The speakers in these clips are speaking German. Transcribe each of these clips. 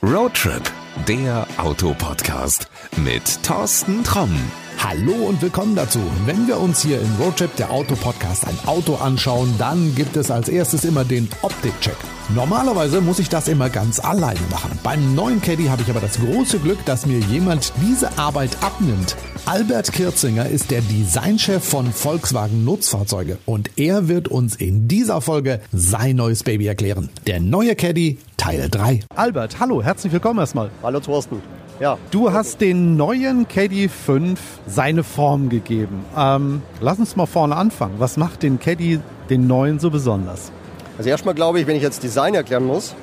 Roadtrip, der Autopodcast mit Thorsten Tromm. Hallo und willkommen dazu. Wenn wir uns hier im Roadtrip, der Autopodcast, ein Auto anschauen, dann gibt es als erstes immer den Optikcheck. Normalerweise muss ich das immer ganz alleine machen. Beim neuen Caddy habe ich aber das große Glück, dass mir jemand diese Arbeit abnimmt. Albert Kirzinger ist der Designchef von Volkswagen Nutzfahrzeuge und er wird uns in dieser Folge sein neues Baby erklären. Der neue Caddy Teil 3. Albert, hallo, herzlich willkommen erstmal. Hallo Thorsten. Ja. Du hast den neuen Caddy 5 seine Form gegeben. Ähm, lass uns mal vorne anfangen. Was macht den Caddy, den neuen, so besonders? Also erstmal glaube ich, wenn ich jetzt Design erklären muss,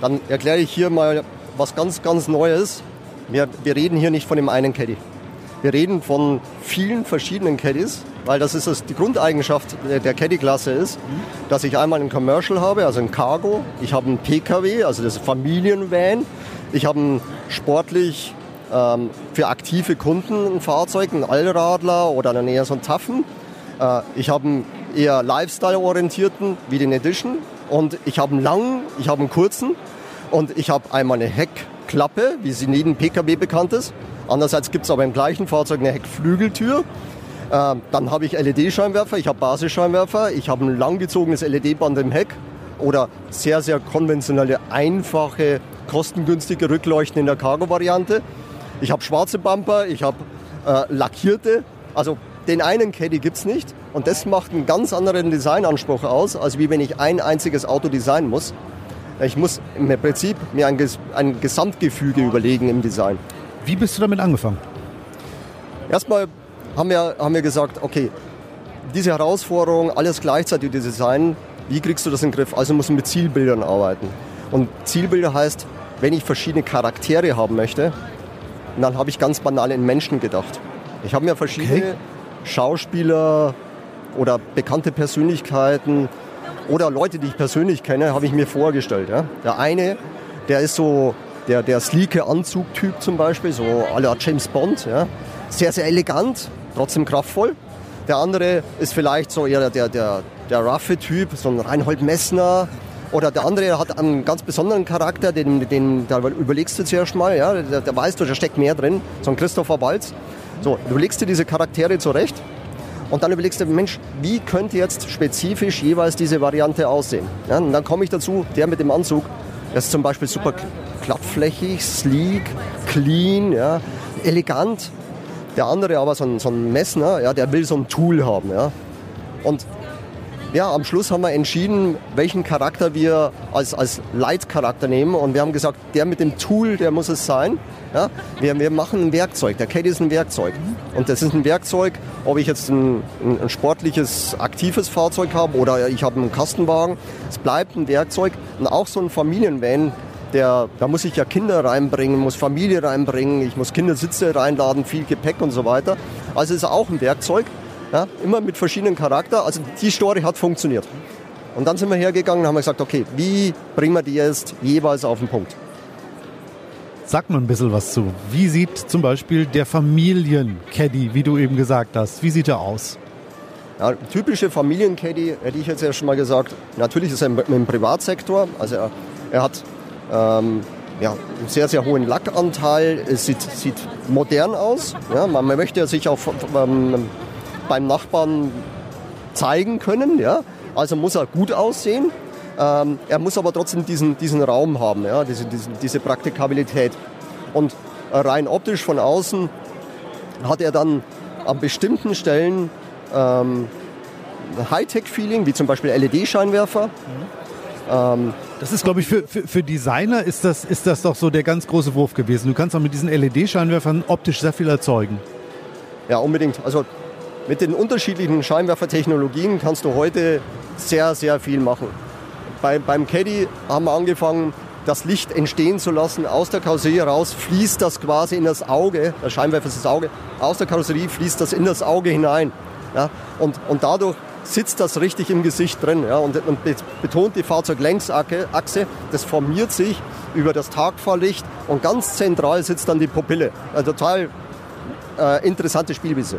dann erkläre ich hier mal was ganz, ganz Neues. Wir, wir reden hier nicht von dem einen Caddy. Wir reden von vielen verschiedenen Caddies, weil das ist das, die Grundeigenschaft der Caddy-Klasse ist, dass ich einmal ein Commercial habe, also ein Cargo, ich habe ein PKW, also das Familienvan, ich habe ein sportlich ähm, für aktive Kunden ein Fahrzeug, ein Allradler oder dann eher so ein Taffen. Äh, ich habe einen eher Lifestyle-orientierten wie den Edition. Und ich habe einen langen, ich habe einen kurzen. Und ich habe einmal eine Heckklappe, wie sie neben PKW bekannt ist. Andererseits gibt es aber im gleichen Fahrzeug eine Heckflügeltür. Äh, dann habe ich LED-Scheinwerfer, ich habe Basisscheinwerfer, ich habe ein langgezogenes LED-Band im Heck oder sehr, sehr konventionelle, einfache, kostengünstige Rückleuchten in der Cargo-Variante. Ich habe schwarze Bumper, ich habe äh, lackierte. Also den einen Caddy gibt es nicht und das macht einen ganz anderen Designanspruch aus, als wie wenn ich ein einziges Auto designen muss. Ich muss im Prinzip mir ein, ein Gesamtgefüge überlegen im Design. Wie bist du damit angefangen? Erstmal haben wir, haben wir gesagt, okay, diese Herausforderung, alles gleichzeitig zu designen, wie kriegst du das in den Griff? Also muss man mit Zielbildern arbeiten. Und Zielbilder heißt, wenn ich verschiedene Charaktere haben möchte, dann habe ich ganz banal in Menschen gedacht. Ich habe mir verschiedene okay. Schauspieler oder bekannte Persönlichkeiten oder Leute, die ich persönlich kenne, habe ich mir vorgestellt. Ja? Der eine, der ist so der, der sleeke Anzugtyp zum Beispiel, so à la James Bond. Ja. Sehr, sehr elegant, trotzdem kraftvoll. Der andere ist vielleicht so eher der, der, der roughe Typ, so ein Reinhold Messner. Oder der andere hat einen ganz besonderen Charakter, den, den da überlegst du zuerst mal, ja, da, weißt du, da steckt mehr drin, so ein Christopher Walz. So, du legst dir diese Charaktere zurecht und dann überlegst du, Mensch, wie könnte jetzt spezifisch jeweils diese Variante aussehen? Ja, und dann komme ich dazu, der mit dem Anzug, das ist zum Beispiel super glattflächig, sleek, clean, ja, elegant. Der andere aber so ein, so ein Messner, ja, der will so ein Tool haben. Ja. Und ja, am Schluss haben wir entschieden, welchen Charakter wir als, als Leitcharakter nehmen. Und wir haben gesagt, der mit dem Tool, der muss es sein. Ja? Wir, wir machen ein Werkzeug. Der Caddy ist ein Werkzeug. Und das ist ein Werkzeug, ob ich jetzt ein, ein sportliches, aktives Fahrzeug habe oder ich habe einen Kastenwagen. Es bleibt ein Werkzeug. Und auch so ein Familienvan, der, da muss ich ja Kinder reinbringen, muss Familie reinbringen, ich muss Kindersitze reinladen, viel Gepäck und so weiter. Also ist auch ein Werkzeug, ja, immer mit verschiedenen Charakteren. Also die Story hat funktioniert. Und dann sind wir hergegangen und haben gesagt, okay, wie bringen wir die jetzt jeweils auf den Punkt? Sag mal ein bisschen was zu. Wie sieht zum Beispiel der Familiencaddy, wie du eben gesagt hast, wie sieht er aus? Ja, typische Familiencaddy, hätte ich jetzt ja schon mal gesagt, natürlich ist er im, im Privatsektor. Also er, er hat ähm, ja, einen sehr, sehr hohen Lackanteil. Es sieht, sieht modern aus. Ja, man, man möchte sich auch ähm, beim Nachbarn zeigen können. Ja? Also muss er gut aussehen. Ähm, er muss aber trotzdem diesen, diesen Raum haben, ja? diese, diese, diese Praktikabilität. Und rein optisch von außen hat er dann an bestimmten Stellen ähm, Hightech-Feeling, wie zum Beispiel LED-Scheinwerfer. Mhm. Ähm, das ist, glaube ich, für, für, für, Designer ist das, ist das doch so der ganz große Wurf gewesen. Du kannst auch mit diesen LED-Scheinwerfern optisch sehr viel erzeugen. Ja, unbedingt. Also mit den unterschiedlichen Scheinwerfertechnologien kannst du heute sehr, sehr viel machen. Bei, beim Caddy haben wir angefangen, das Licht entstehen zu lassen. Aus der Karosserie raus fließt das quasi in das Auge. Der Scheinwerfer ist das Auge. Aus der Karosserie fließt das in das Auge hinein. Ja? Und, und dadurch sitzt das richtig im Gesicht drin ja, und, und betont die Fahrzeuglängsachse. Das formiert sich über das Tagfahrlicht und ganz zentral sitzt dann die Pupille. Eine total äh, interessante Spielwiese.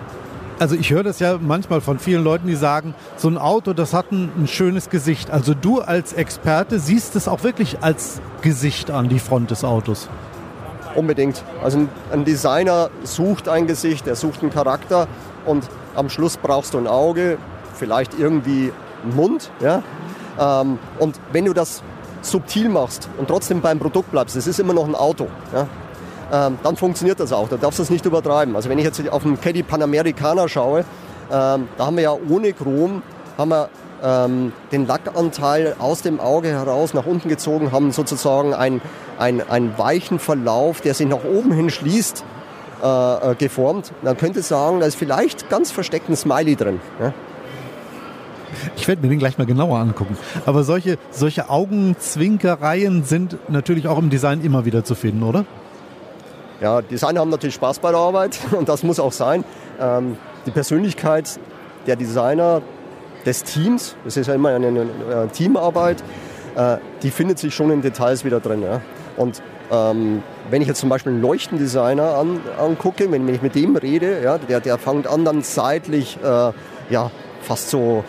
Also ich höre das ja manchmal von vielen Leuten, die sagen, so ein Auto, das hat ein, ein schönes Gesicht. Also du als Experte siehst es auch wirklich als Gesicht an, die Front des Autos. Unbedingt. Also ein Designer sucht ein Gesicht, er sucht einen Charakter und am Schluss brauchst du ein Auge, vielleicht irgendwie einen Mund. Ja? Ähm, und wenn du das subtil machst und trotzdem beim Produkt bleibst, es ist immer noch ein Auto. Ja? Ähm, dann funktioniert das auch. Da darfst du es nicht übertreiben. Also wenn ich jetzt auf den Caddy Panamericana schaue, ähm, da haben wir ja ohne Chrom haben wir ähm, den Lackanteil aus dem Auge heraus nach unten gezogen, haben sozusagen einen, einen, weichen Verlauf, der sich nach oben hin schließt, äh, äh geformt. Man könnte sagen, da ist vielleicht ganz versteckt ein Smiley drin. Ja? Ich werde mir den gleich mal genauer angucken. Aber solche, solche Augenzwinkereien sind natürlich auch im Design immer wieder zu finden, oder? Ja, Designer haben natürlich Spaß bei der Arbeit und das muss auch sein. Ähm, die Persönlichkeit der Designer, des Teams, das ist ja immer eine, eine, eine Teamarbeit, äh, die findet sich schon in Details wieder drin. Ja. Und ähm, wenn ich jetzt zum Beispiel einen Leuchtendesigner an, angucke, wenn, wenn, ich mit dem rede, ja, der, der fängt an dann seitlich äh, ja, fast so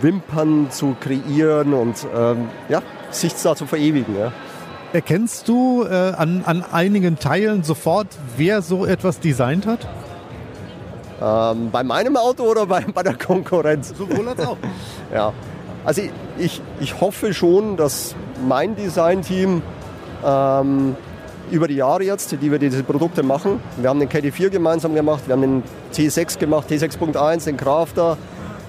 Wimpern zu kreieren und ähm, ja, sich da zu verewigen. Ja. Erkennst du äh, an, an einigen Teilen sofort, wer so etwas designt hat? Ähm, bei meinem Auto oder bei, bei der Konkurrenz? Sowohl als auch. ja. Also ich, ich, ich hoffe schon, dass mein Designteam ähm, über die Jahre jetzt, die wir diese Produkte machen, wir haben den KD4 gemeinsam gemacht, wir haben den T6 gemacht, T6.1, den Crafter,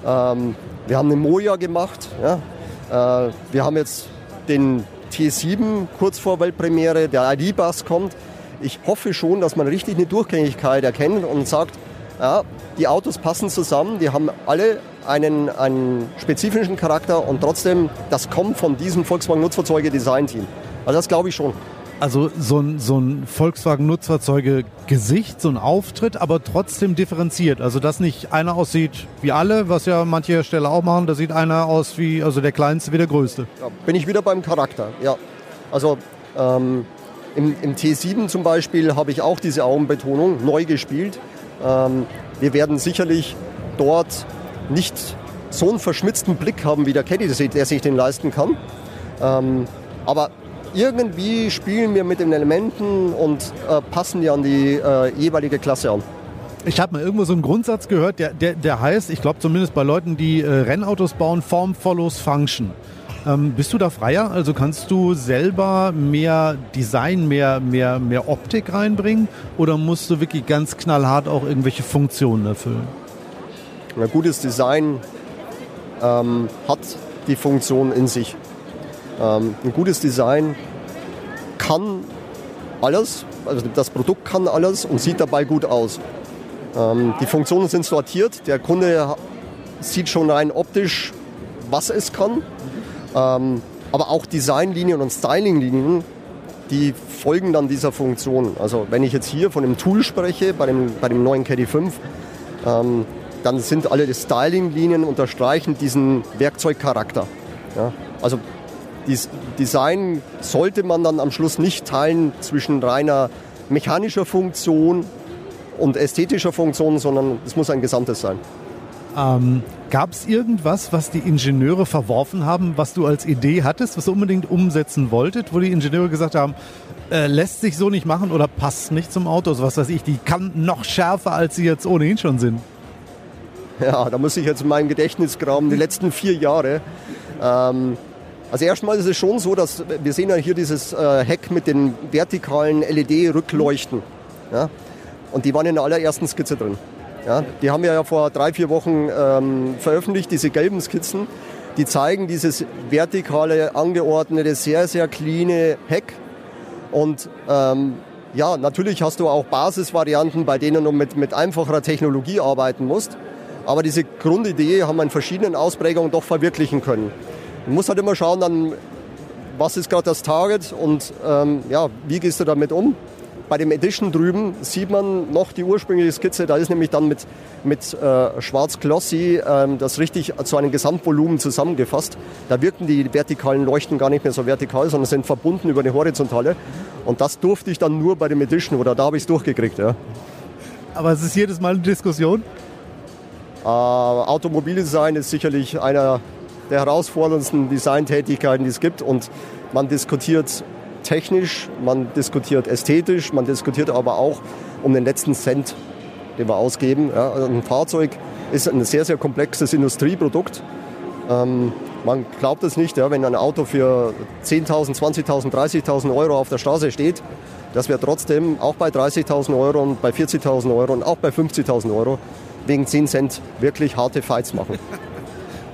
ähm, wir haben den Moja gemacht, ja? äh, wir haben jetzt den T7 kurz vor Weltpremiere, der ID-Bus kommt. Ich hoffe schon, dass man richtig eine Durchgängigkeit erkennt und sagt, ja, die Autos passen zusammen, die haben alle einen, einen spezifischen Charakter und trotzdem, das kommt von diesem Volkswagen Nutzfahrzeuge Design Team. Also das glaube ich schon. Also so ein, so ein Volkswagen-Nutzfahrzeuge-Gesicht, so ein Auftritt, aber trotzdem differenziert. Also dass nicht einer aussieht wie alle, was ja manche Hersteller auch machen, da sieht einer aus wie, also der Kleinste wie der Größte. Ja, bin ich wieder beim Charakter, ja. Also ähm, im, im, T7 zum Beispiel habe ich auch diese Augenbetonung neu gespielt. Ähm, wir werden sicherlich dort nicht so einen verschmitzten Blick haben wie der Caddy, der sich den leisten kann. Ähm, aber irgendwie spielen wir mit den Elementen und äh, passen die an die äh, jeweilige Klasse an. Ich habe mal irgendwo so einen Grundsatz gehört, der, der, der heißt, ich glaube zumindest bei Leuten, die äh, Rennautos bauen, Form follows Function. Ähm, bist du da freier? Also kannst du selber mehr Design, mehr, mehr, mehr Optik reinbringen oder musst du wirklich ganz knallhart auch irgendwelche Funktionen erfüllen? Ein gutes Design ähm, hat die Funktion in sich. Ähm, ein gutes Design kann alles, also das Produkt kann alles und sieht dabei gut aus. Ähm, die Funktionen sind sortiert, der Kunde sieht schon rein optisch, was es kann. Ähm, aber auch Designlinien und Stylinglinien, die folgen dann dieser Funktion. Also wenn ich jetzt hier von dem Tool spreche, bei dem, bei dem neuen Caddy 5, ähm, dann sind alle Stylinglinien unterstreichen diesen Werkzeugcharakter. Ja? Also Design sollte man dann am Schluss nicht teilen zwischen reiner mechanischer Funktion und ästhetischer Funktion, sondern es muss ein Gesamtes sein. Ähm, Gab es irgendwas, was die Ingenieure verworfen haben, was du als Idee hattest, was du unbedingt umsetzen wolltet, wo die Ingenieure gesagt haben, äh, lässt sich so nicht machen oder passt nicht zum Auto, also was weiß ich, die kann noch schärfer, als sie jetzt ohnehin schon sind? Ja, da muss ich jetzt in meinem Gedächtnis graben, die letzten vier Jahre. Ähm, also erstmal ist es schon so, dass wir sehen ja hier dieses äh, Heck mit den vertikalen LED-Rückleuchten. Ja? Und die waren in der allerersten Skizze drin. Ja? Die haben wir ja vor drei, vier Wochen ähm, veröffentlicht, diese gelben Skizzen. Die zeigen dieses vertikale, angeordnete, sehr, sehr cleane Heck. Und ähm, ja, natürlich hast du auch Basisvarianten, bei denen du mit, mit einfacherer Technologie arbeiten musst. Aber diese Grundidee haben wir in verschiedenen Ausprägungen doch verwirklichen können. Man muss halt immer schauen, dann, was ist gerade das Target und ähm, ja, wie gehst du damit um. Bei dem Edition drüben sieht man noch die ursprüngliche Skizze, da ist nämlich dann mit, mit äh, schwarz-glossy ähm, das richtig zu einem Gesamtvolumen zusammengefasst. Da wirken die vertikalen Leuchten gar nicht mehr so vertikal, sondern sind verbunden über eine horizontale. Und das durfte ich dann nur bei dem Edition oder da habe ich es durchgekriegt. Ja. Aber es ist jedes Mal eine Diskussion? Äh, Automobildesign ist sicherlich einer der herausforderndsten Designtätigkeiten, die es gibt. Und man diskutiert technisch, man diskutiert ästhetisch, man diskutiert aber auch um den letzten Cent, den wir ausgeben. Ja, also ein Fahrzeug ist ein sehr, sehr komplexes Industrieprodukt. Ähm, man glaubt es nicht, ja, wenn ein Auto für 10.000, 20.000, 30.000 Euro auf der Straße steht, dass wir trotzdem auch bei 30.000 Euro und bei 40.000 Euro und auch bei 50.000 Euro wegen 10 Cent wirklich harte Fights machen.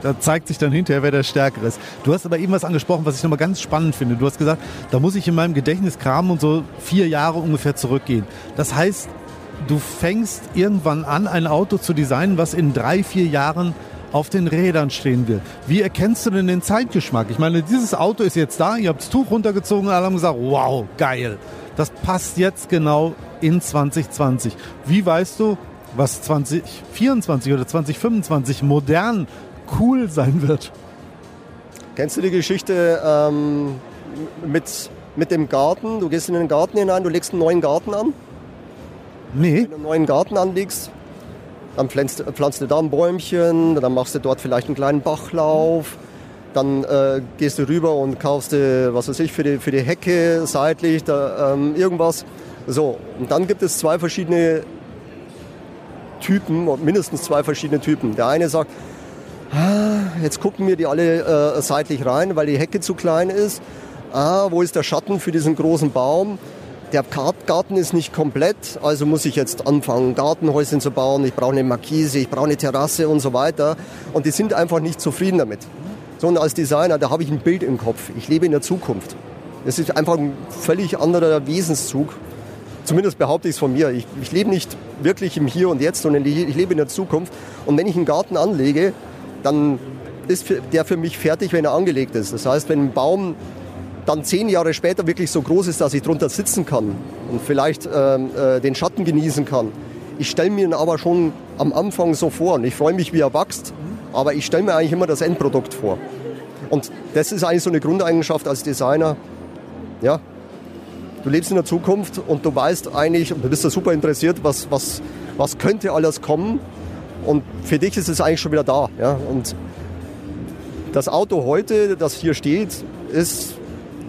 Da zeigt sich dann hinterher, wer der Stärkere ist. Du hast aber eben was angesprochen, was ich nochmal ganz spannend finde. Du hast gesagt, da muss ich in meinem Gedächtnis kramen und so vier Jahre ungefähr zurückgehen. Das heißt, du fängst irgendwann an, ein Auto zu designen, was in drei, vier Jahren auf den Rädern stehen will. Wie erkennst du denn den Zeitgeschmack? Ich meine, dieses Auto ist jetzt da, ihr habt das Tuch runtergezogen und alle haben gesagt, wow, geil. Das passt jetzt genau in 2020. Wie weißt du, was 2024 oder 2025 modern cool sein wird. Kennst du die Geschichte ähm, mit, mit dem Garten? Du gehst in den Garten hinein, du legst einen neuen Garten an. Nee. Wenn du einen neuen Garten anlegst, dann pflanzt, pflanzt du da ein Bäumchen, dann machst du dort vielleicht einen kleinen Bachlauf, dann äh, gehst du rüber und kaufst du, was weiß ich, für die, für die Hecke seitlich da, ähm, irgendwas. So, und dann gibt es zwei verschiedene Typen, mindestens zwei verschiedene Typen. Der eine sagt, jetzt gucken wir die alle äh, seitlich rein, weil die Hecke zu klein ist. Ah, wo ist der Schatten für diesen großen Baum? Der Garten ist nicht komplett, also muss ich jetzt anfangen, Gartenhäuschen zu bauen. Ich brauche eine Markise, ich brauche eine Terrasse und so weiter. Und die sind einfach nicht zufrieden damit. So, und als Designer, da habe ich ein Bild im Kopf. Ich lebe in der Zukunft. Das ist einfach ein völlig anderer Wesenszug. Zumindest behaupte ich es von mir. Ich, ich lebe nicht wirklich im Hier und Jetzt, sondern ich lebe in der Zukunft. Und wenn ich einen Garten anlege, dann ist der für mich fertig, wenn er angelegt ist. Das heißt, wenn ein Baum dann zehn Jahre später wirklich so groß ist, dass ich drunter sitzen kann und vielleicht ähm, äh, den Schatten genießen kann. Ich stelle mir ihn aber schon am Anfang so vor und ich freue mich, wie er wächst, aber ich stelle mir eigentlich immer das Endprodukt vor. Und das ist eigentlich so eine Grundeigenschaft als Designer. Ja, du lebst in der Zukunft und du weißt eigentlich, und du bist da super interessiert, was, was, was könnte alles kommen. Und für dich ist es eigentlich schon wieder da. Ja? Und das Auto heute, das hier steht, ist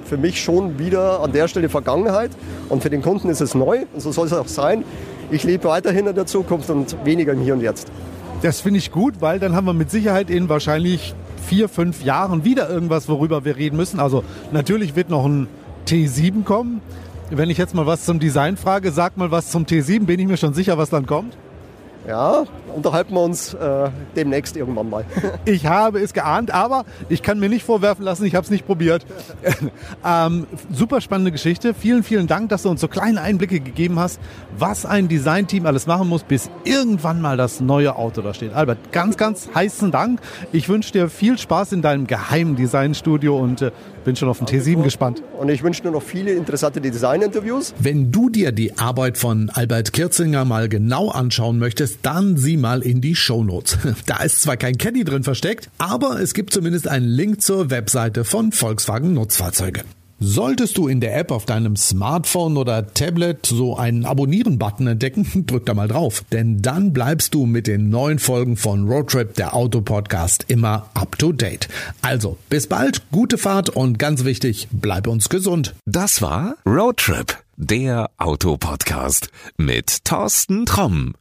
für mich schon wieder an der Stelle Vergangenheit. Und für den Kunden ist es neu. Und so soll es auch sein. Ich lebe weiterhin in der Zukunft und weniger im Hier und Jetzt. Das finde ich gut, weil dann haben wir mit Sicherheit in wahrscheinlich vier, fünf Jahren wieder irgendwas, worüber wir reden müssen. Also natürlich wird noch ein T7 kommen. Wenn ich jetzt mal was zum Design frage, sag mal was zum T7, bin ich mir schon sicher, was dann kommt. Ja, unterhalten wir uns äh, demnächst irgendwann mal. ich habe es geahnt, aber ich kann mir nicht vorwerfen lassen, ich habe es nicht probiert. ähm, super spannende Geschichte. Vielen, vielen Dank, dass du uns so kleine Einblicke gegeben hast, was ein Designteam alles machen muss, bis irgendwann mal das neue Auto da steht. Albert, ganz, ganz heißen Dank. Ich wünsche dir viel Spaß in deinem geheimen Designstudio und äh, bin schon auf den T7 gespannt. Und ich wünsche dir noch viele interessante Design-Interviews. Wenn du dir die Arbeit von Albert Kirzinger mal genau anschauen möchtest, dann sieh mal in die Shownotes. Da ist zwar kein Caddy drin versteckt, aber es gibt zumindest einen Link zur Webseite von Volkswagen Nutzfahrzeuge. Solltest du in der App auf deinem Smartphone oder Tablet so einen Abonnieren-Button entdecken, drück da mal drauf. Denn dann bleibst du mit den neuen Folgen von Roadtrip, der Autopodcast, immer up to date. Also, bis bald, gute Fahrt und ganz wichtig, bleib uns gesund. Das war Roadtrip, der Autopodcast mit Thorsten Tromm.